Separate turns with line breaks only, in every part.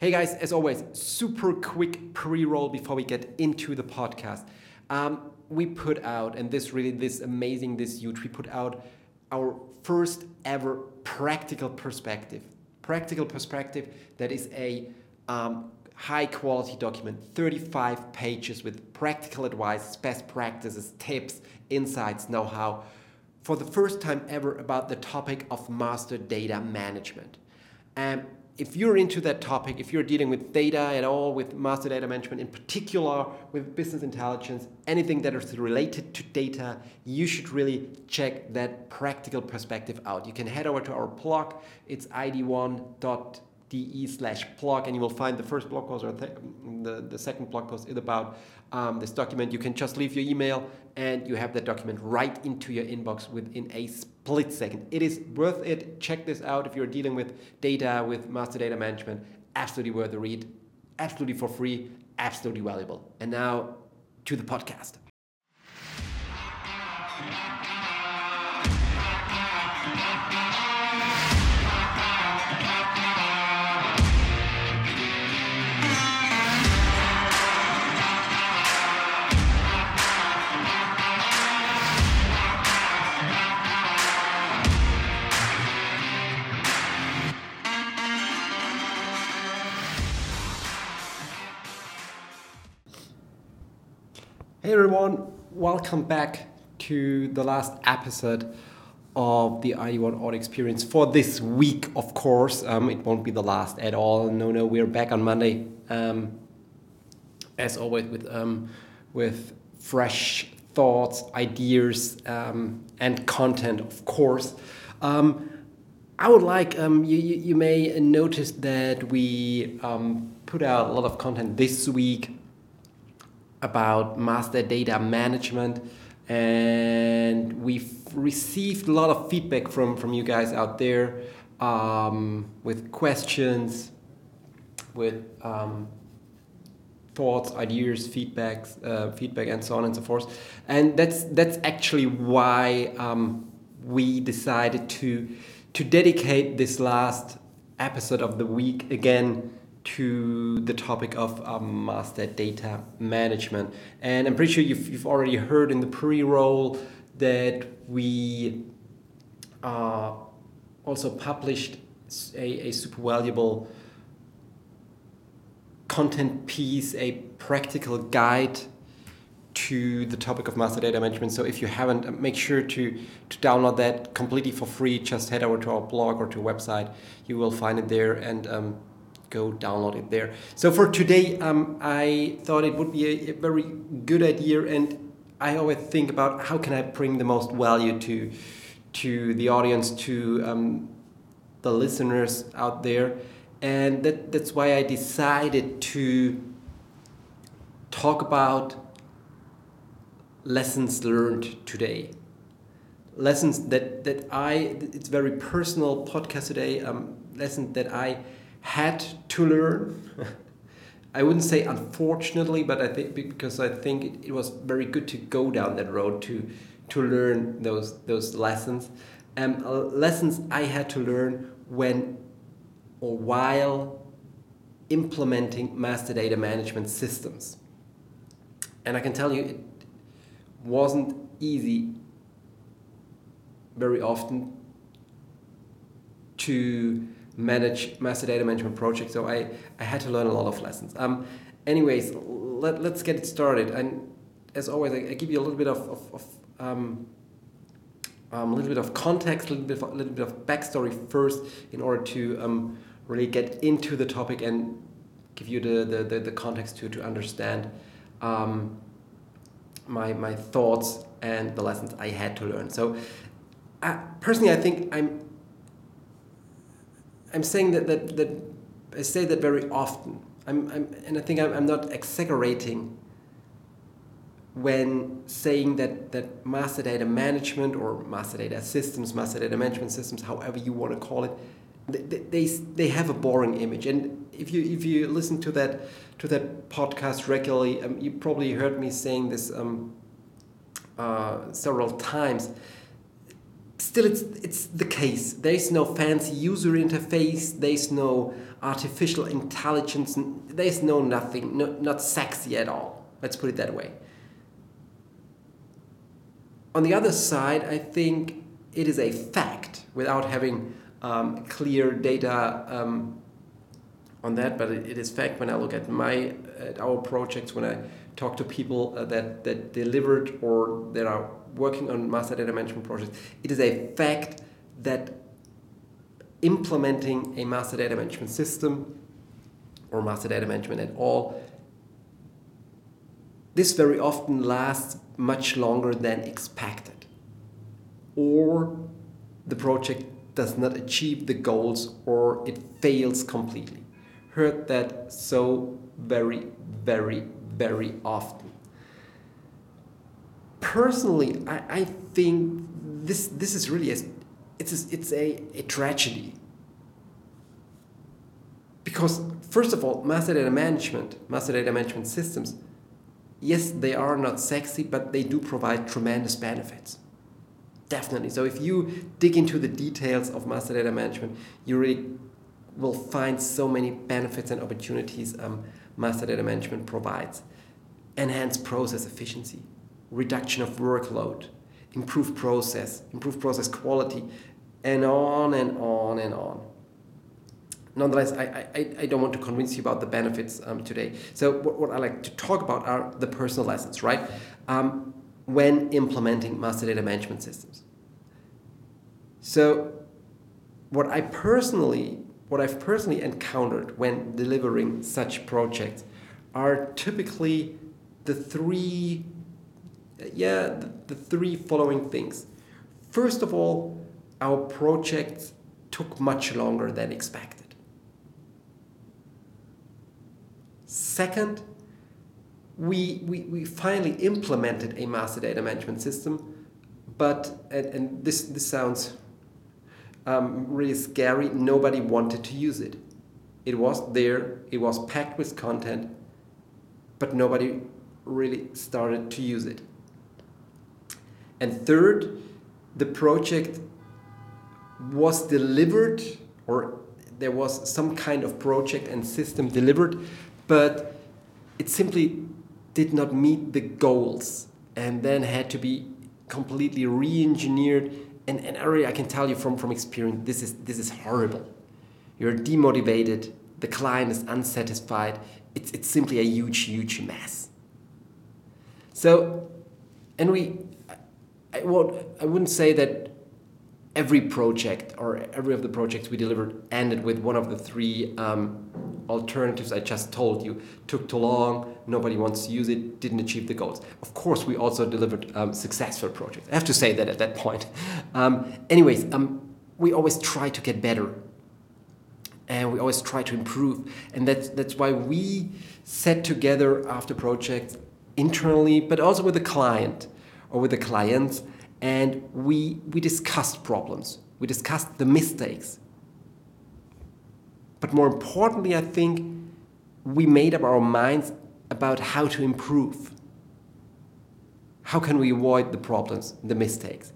Hey guys, as always, super quick pre-roll before we get into the podcast. Um, we put out, and this really, this amazing, this huge, we put out our first ever practical perspective. Practical perspective that is a um, high quality document, 35 pages with practical advice, best practices, tips, insights, know how, for the first time ever about the topic of master data management. And if you're into that topic, if you're dealing with data at all, with master data management, in particular with business intelligence, anything that is related to data, you should really check that practical perspective out. You can head over to our blog. It's id1.com de slash blog and you will find the first blog post or the, the second blog post is about um, this document. You can just leave your email and you have that document right into your inbox within a split second. It is worth it. Check this out if you're dealing with data, with master data management. Absolutely worth the read. Absolutely for free. Absolutely valuable. And now to the podcast. Hey everyone, welcome back to the last episode of the ID1 Audit Experience for this week, of course. Um, it won't be the last at all. No, no, we're back on Monday, um, as always, with, um, with fresh thoughts, ideas, um, and content, of course. Um, I would like, um, you, you, you, may notice that we put out a lot of content this week about master data management and we've received a lot of feedback from from you guys out there um, with questions with um, thoughts ideas feedbacks uh, feedback and so on and so forth. And that's that's actually why um, we decided to to dedicate this last episode of the week again to the topic of um, master data management. And I'm pretty sure you've, you've already heard in the pre roll that we uh, also published a, a super valuable content piece, a practical guide to the topic of master data management. So if you haven't, make sure to, to download that completely for free. Just head over to our blog or to our website. You will find it there and um, go download it there. So for today, um, I thought it would be a, a, very good idea, and I always think about how can I bring the most value to to the audience, to um, the listeners out there, and that, that's why I decided to talk about lessons learned today lessons that that I it's very personal podcast today um, lessons that I had to learn. I wouldn't say unfortunately, but I think because I think it, it, was very good to go down that road to to learn those those lessons. Um, lessons I had to learn when or while implementing master data management systems. And I can tell you, it wasn't easy very often to manage master data management project. So I, I had to learn a lot of lessons. Um, anyways, let, let's get it started. And as always, I, I give you a little bit of, of, of um, um, a little bit of context, a little bit of, a little bit of backstory first, in order to um, really get into the topic and give you the, the, the, the context to, to understand um, my, my thoughts and the lessons I had to learn. So, uh, personally, I think I'm I'm saying that, that, that I say that very often. I'm, I'm, and I think I'm, I'm not exaggerating when saying that, that master data management or master data systems, master data management systems, however you want to call it, they, they, they have a boring image. And if you, if you listen to that, to that podcast regularly, um, you probably heard me saying this um, uh, several times still it's it's the case there is no fancy user interface there is no artificial intelligence. There's no nothing, no, not sexy at all. Let's put it that way. On the other side, I think it is a fact without having um, clear data um, on that, but it, it is fact when I look at my at our projects, when I talk to people uh, that, that delivered or that are working on master data management projects, it is a fact that implementing a master data management system or master data management at all, this very often lasts much longer than expected. Or the project does not achieve the goals or it fails completely. Heard that so very, very, very often. Personally, I, I think this, this is really a, it's a, it's a, a tragedy. Because, first of all, master data management, master data management systems, yes, they are not sexy, but they do provide tremendous benefits. Definitely. So if you dig into the details of master data management, you really will find so many benefits and opportunities um, master data management provides. Enhanced process efficiency, reduction of workload, improved process, improved process quality, and on and on and on. Nonetheless, I, I, I don't want to convince you about the benefits um, today. So what, what I like to talk about are the personal lessons, right? Um, when implementing master data management systems. So what I personally what I've personally encountered when delivering such projects are typically the three yeah the, three following things. First of all our projects took much longer than expected. Second we, we, we finally implemented a master data management system but and, and this this sounds um, really scary. Nobody wanted to use it. It was there, it was packed with content, but nobody really started to use it. And third, the project was delivered, or there was some kind of project and system delivered, but it simply did not meet the goals and then had to be completely re engineered and, and already I can tell you from, from experience, this is, this is horrible. You're demotivated, the client is unsatisfied, it's, it's simply a huge, huge mess. So, and we, I, won't, I wouldn't say that every project or every of the projects we delivered ended with one of the three um, alternatives I just told you. Took too long, nobody wants to use it, didn't achieve the goals. Of course, we also delivered um, successful projects. I have to say that at that point. Um, anyways, um, we always try to get better. And we always try to improve. And that's, that's why we set together after projects internally, but also with the client or with the clients and we, we discussed problems, we discussed the mistakes. But more importantly, I think we made up our minds about how to improve. How can we avoid the problems, the mistakes?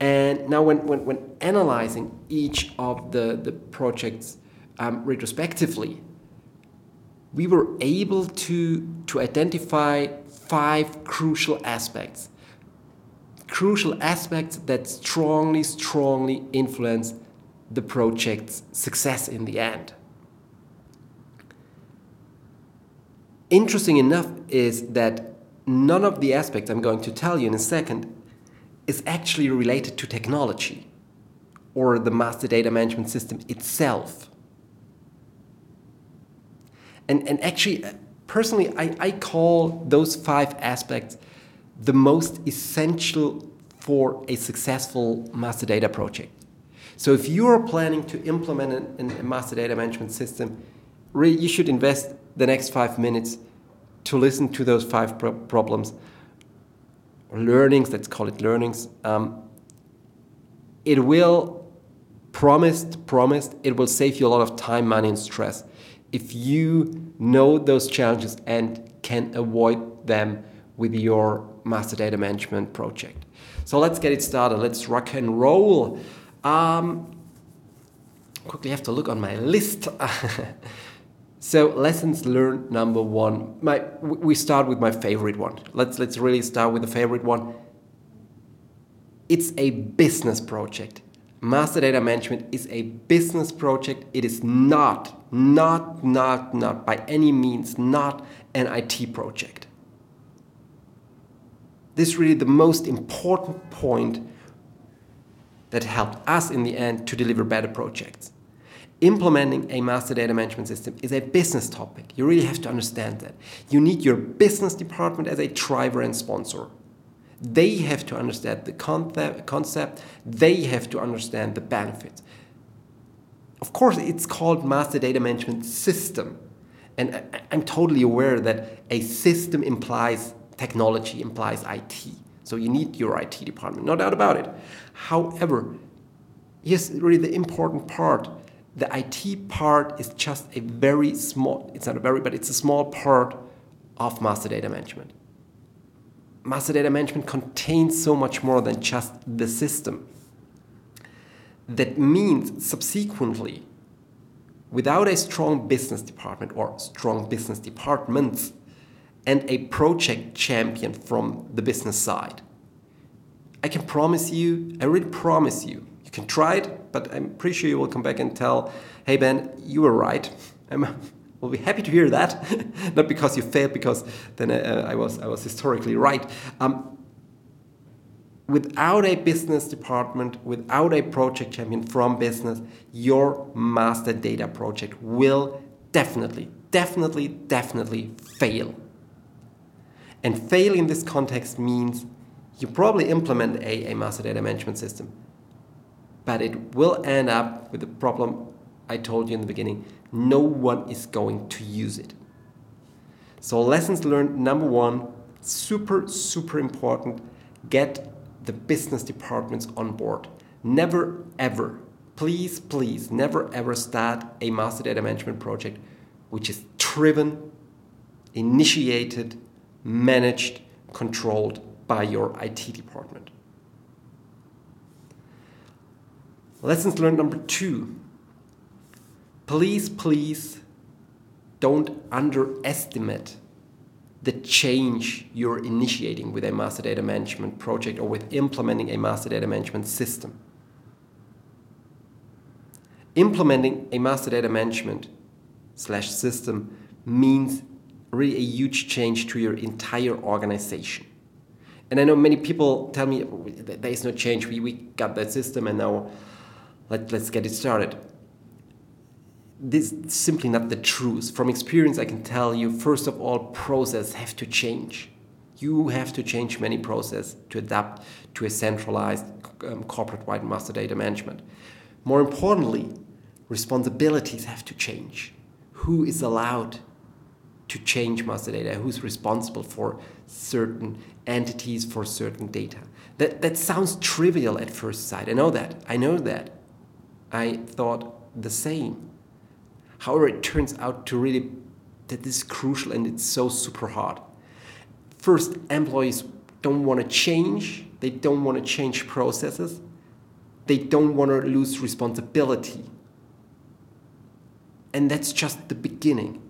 And now, when, when, when analyzing each of the, the projects um, retrospectively, we were able to, to identify five crucial aspects crucial aspects that strongly, strongly influence the project's success in the end. Interesting enough is that none of the aspects I'm going to tell you in a second is actually related to technology or the master data management system itself. And, and actually, uh, personally, I, I call those five aspects the most essential for a successful master data project. So if you are planning to implement a master data management system, you should invest the next five minutes to listen to those five pro problems learnings, let's call it learnings. Um, it will promised, promised, it will save you a lot of time, money, and stress if you know those challenges and can avoid them with your master data management project. So let's get it started. Let's rock and roll. Um, quickly have to look on my list. so lessons learned number one. My we start with my favorite one. Let's let's really start with the favorite one. It's a business project. Master data management is a business project. It is not, not, not, not by any means not an IT project. This is really the most important point that helped us in the end to deliver better projects. Implementing a master data management system is a business topic. You really have to understand that. You need your business department as a driver and sponsor. They have to understand the concept, they have to understand the benefits. Of course, it's called master data management system. And I'm totally aware that a system implies technology, implies IT. So you need your IT department, no doubt about it. However, here's really the important part. The IT part is just a very small, it's not a very, but it's a small part of master data management. Master data management contains so much more than just the system. That means subsequently, without a strong business department or strong business departments, and a project champion from the business side. I can promise you, I really promise you, you can try it, but I'm pretty sure you will come back and tell, hey Ben, you were right. I'm, will be happy to hear that, not because you failed, because then uh, I, was, I was historically right. Um, without a business department, without a project champion from business, your master data project will definitely, definitely, definitely fail. And fail in this context means you probably implement a, a master data management system, but it will end up with the problem I told you in the beginning. No one is going to use it. So, lessons learned number one, super, super important get the business departments on board. Never, ever, please, please, never, ever start a master data management project which is driven, initiated, managed, controlled by your IT department. Lessons learned number two. Please, please don't underestimate the change you're initiating with a master data management project or with implementing a master data management system. Implementing a master data management slash system means really a huge change to your entire organization. And I know many people tell me there is no change. We, we got that system and now let, let's get it started. This is simply not the truth. From experience, I can tell you, first of all, process have to change. You have to change many processes to adapt to a centralized um, corporate-wide master data management. More importantly, responsibilities have to change. Who is allowed to change master data, who's responsible for certain entities, for certain data. That, that sounds trivial at first sight. I know that. I know that. I thought the same. However, it turns out to really that this is crucial and it's so super hard. First, employees don't want to change. They don't want to change processes. They don't want to lose responsibility. And that's just the beginning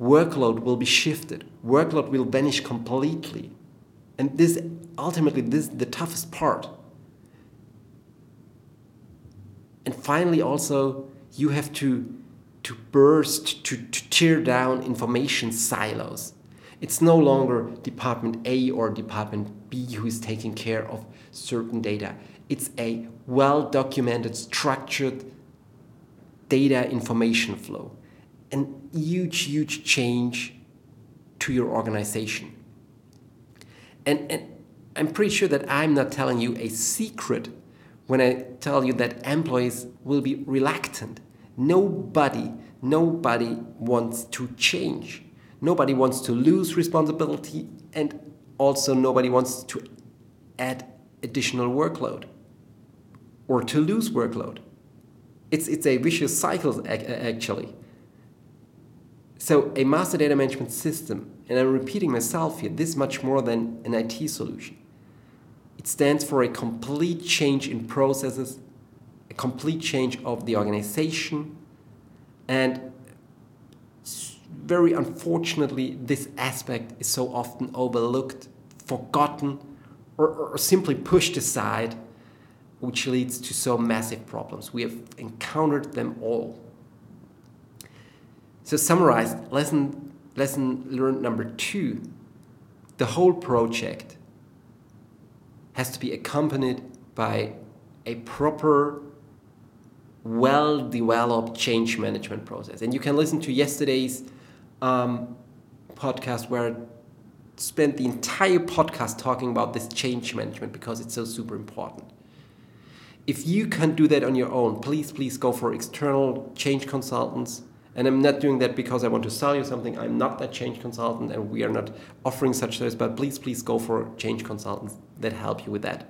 workload will be shifted, workload will vanish completely. And this ultimately this is the toughest part. And finally also you have to to burst, to, to tear down information silos. It's no longer Department A or Department B who is taking care of certain data. It's a well documented, structured data information flow a huge, huge change to your organization. And, and I'm pretty sure that I'm not telling you a secret when I tell you that employees will be reluctant. Nobody, nobody wants to change. Nobody wants to lose responsibility, and also nobody wants to add additional workload or to lose workload. It's, it's a vicious cycle, actually. So a master data management system, and I'm repeating myself here, this is much more than an IT solution. It stands for a complete change in processes, a complete change of the organization, and very unfortunately, this aspect is so often overlooked, forgotten, or, or simply pushed aside, which leads to so massive problems. We have encountered them all. So, summarized, lesson, lesson learned number two the whole project has to be accompanied by a proper, well developed change management process. And you can listen to yesterday's um, podcast where I spent the entire podcast talking about this change management because it's so super important. If you can't do that on your own, please, please go for external change consultants. And I'm not doing that because I want to sell you something. I'm not that change consultant and we are not offering such service, but please, please go for change consultants that help you with that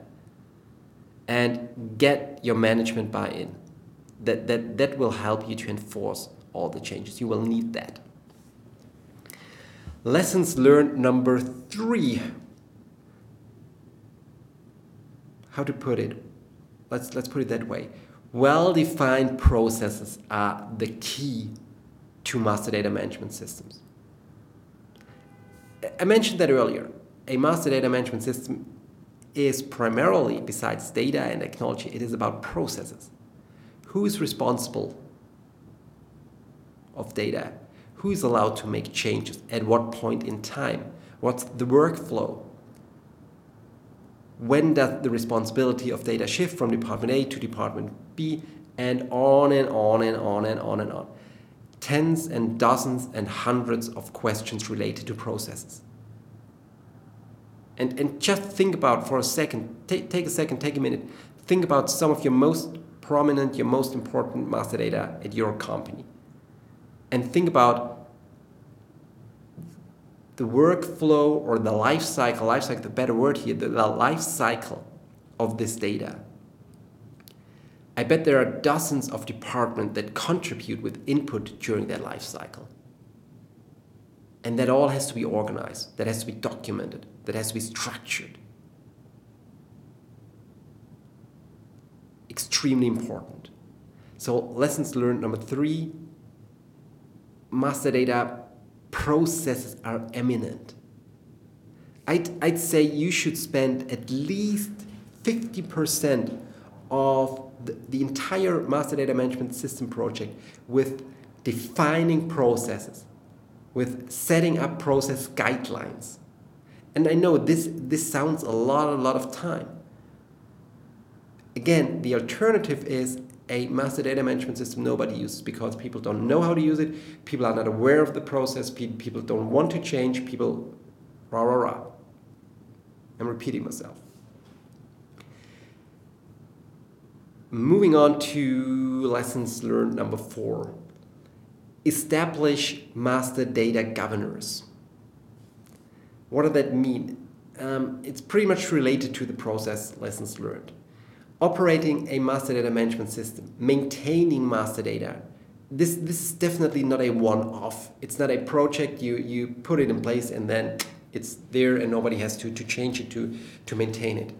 and get your management buy-in. That, that, that will help you to enforce all the changes. You will need that. Lessons learned number three. How to put it? Let's, let's put it that way. Well defined processes are the key to master data management systems. I mentioned that earlier. A master data management system is primarily, besides data and technology, it is about processes. Who is responsible of data? Who is allowed to make changes? At what point in time? What's the workflow? When does the responsibility of data shift from Department A to Department B? And on and on and on and on and on. Tens and dozens and hundreds of questions related to processes and, and just think about for a second, take, take a second, take a minute, think about some of your most prominent, your most important master data at your company. And think about the workflow or the life cycle, life cycle, the better word here, the, the life cycle of this data. I bet there are dozens of departments that contribute with input during their life cycle. And that all has to be organized, that has to be documented, that has to be structured. Extremely important. So, lessons learned number three master data processes are eminent. I'd, I'd say you should spend at least 50% of the, entire master data management system project with defining processes with setting up process guidelines. And I know this, this sounds a lot, a lot of time. Again, the alternative is a master data management system nobody uses because people don't know how to use it, people are not aware of the process, people don't want to change, people rah rah rah. I'm repeating myself. Moving on to lessons learned number four establish master data governors. What does that mean? Um, it's pretty much related to the process lessons learned. Operating a master data management system, maintaining master data, this, this is definitely not a one-off. It's not a project, you, you put it in place and then it's there and nobody has to, to change it to, to maintain it.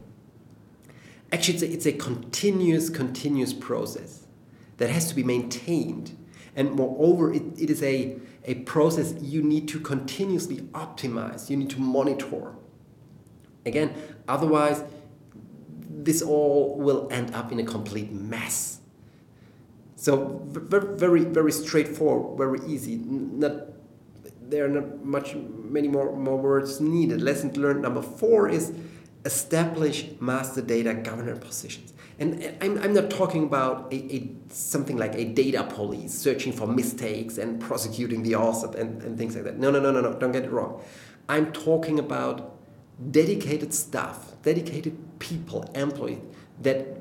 Actually, it's a, it's a continuous, continuous process that has to be maintained and moreover, it, it is a, a process you need to continuously optimize, you need to monitor. Again, otherwise, this all will end up in a complete mess. So very, very straightforward, very easy. Not, there are not much, many more, more words needed. Lesson learned number four is establish master data governor positions. And I'm, I'm not talking about a, a, something like a data police searching for mistakes and prosecuting the author and, and things like that. No, no, no, no, no, don't get it wrong. I'm talking about dedicated staff, dedicated people, employees that,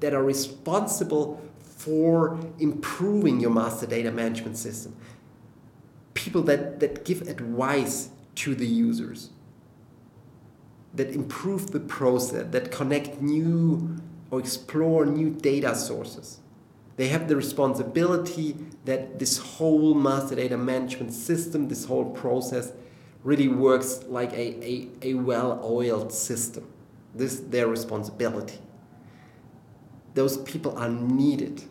that are responsible for improving your master data management system. People that, that give advice to the users, that improve the process, that connect new or explore new data sources. They have the responsibility that this whole master data management system, this whole process, really works like a, a, a well oiled system. This is their responsibility. those people are needed.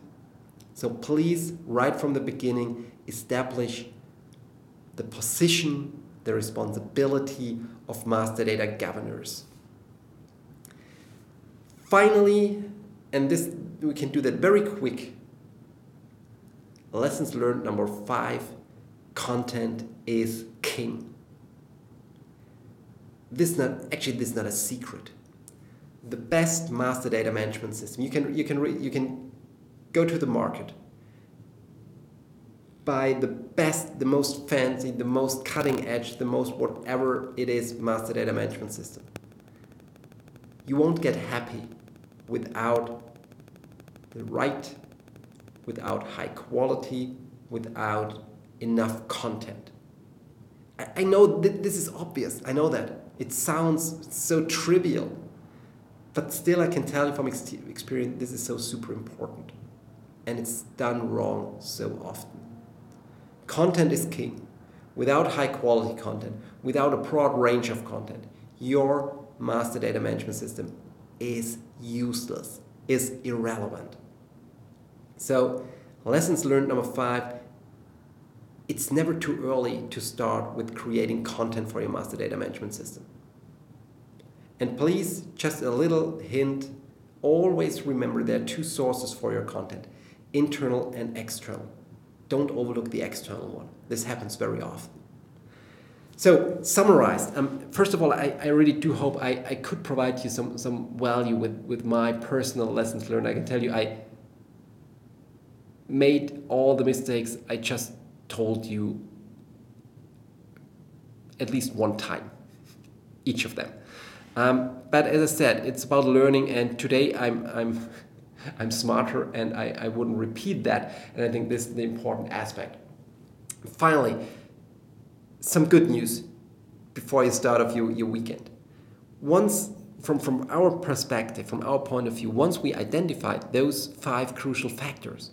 So please, right from the beginning, establish the position, the responsibility of master data governors. Finally, and this we can do that very quick. Lessons learned number five content is king. This is not actually this is not a secret. The best master data management system you can you can you can go to the market buy the best, the most fancy, the most cutting edge, the most whatever it is master data management system. You won't get happy without the right, without high quality, without enough content. I, I know th- this is obvious, I know that. It sounds so trivial, but still, I can tell you from ex- experience this is so super important. And it's done wrong so often. Content is king. Without high quality content, without a broad range of content, your master data management system is useless, is irrelevant. So, lessons learned number five it's never too early to start with creating content for your master data management system. And please, just a little hint always remember there are two sources for your content internal and external. Don't overlook the external one. This happens very often. So, summarized, um, first of all, I, I really do hope I, I could provide you some, some value with, with my personal lessons learned. I can tell you I made all the mistakes I just told you at least one time, each of them. Um, but as I said, it's about learning, and today I'm, I'm I'm smarter and I, I wouldn't repeat that. And I think this is the important aspect. Finally, some good news before you start off your, your weekend. Once, from, from our perspective, from our point of view, once we identified those five crucial factors,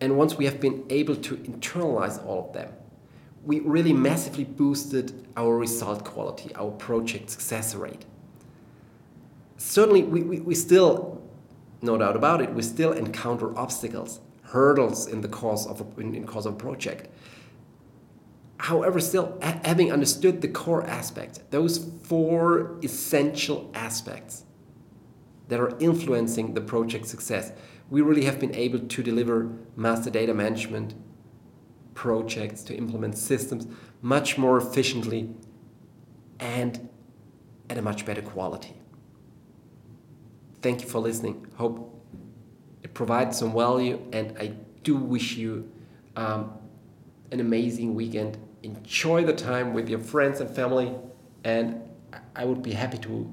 and once we have been able to internalize all of them, we really massively boosted our result quality, our project success rate. Certainly, we, we, we still no doubt about it, we still encounter obstacles, hurdles in the course of a, in, in course of a project. However, still having understood the core aspect, those four essential aspects that are influencing the project success, we really have been able to deliver master data management projects, to implement systems much more efficiently and at a much better quality. Thank you for listening. Hope it provides some value, and I do wish you um, an amazing weekend. Enjoy the time with your friends and family, and I would be happy to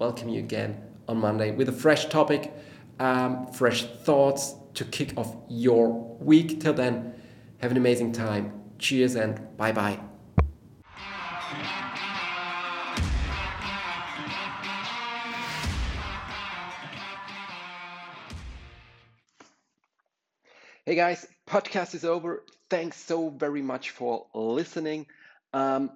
welcome you again on Monday with a fresh topic, um, fresh thoughts to kick off your week. Till then, have an amazing time. Cheers and bye bye. Guys, podcast is over. Thanks so very much for listening. Um,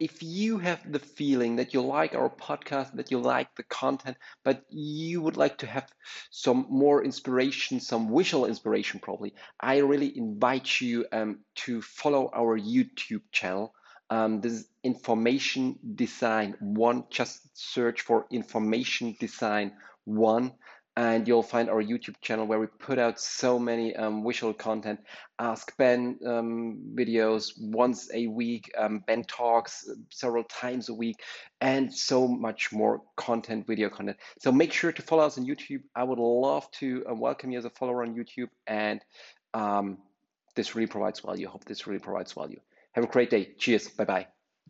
if you have the feeling that you like our podcast, that you like the content, but you would like to have some more inspiration, some visual inspiration, probably, I really invite you um, to follow our YouTube channel. Um, this is Information Design One. Just search for Information Design One and you'll find our YouTube channel where we put out so many um, visual content. Ask Ben um, videos once a week, um, Ben talks several times a week, and so much more content, video content. So make sure to follow us on YouTube. I would love to uh, welcome you as a follower on YouTube, and um, this really provides value. Hope this really provides value. Have a great day. Cheers. Bye bye.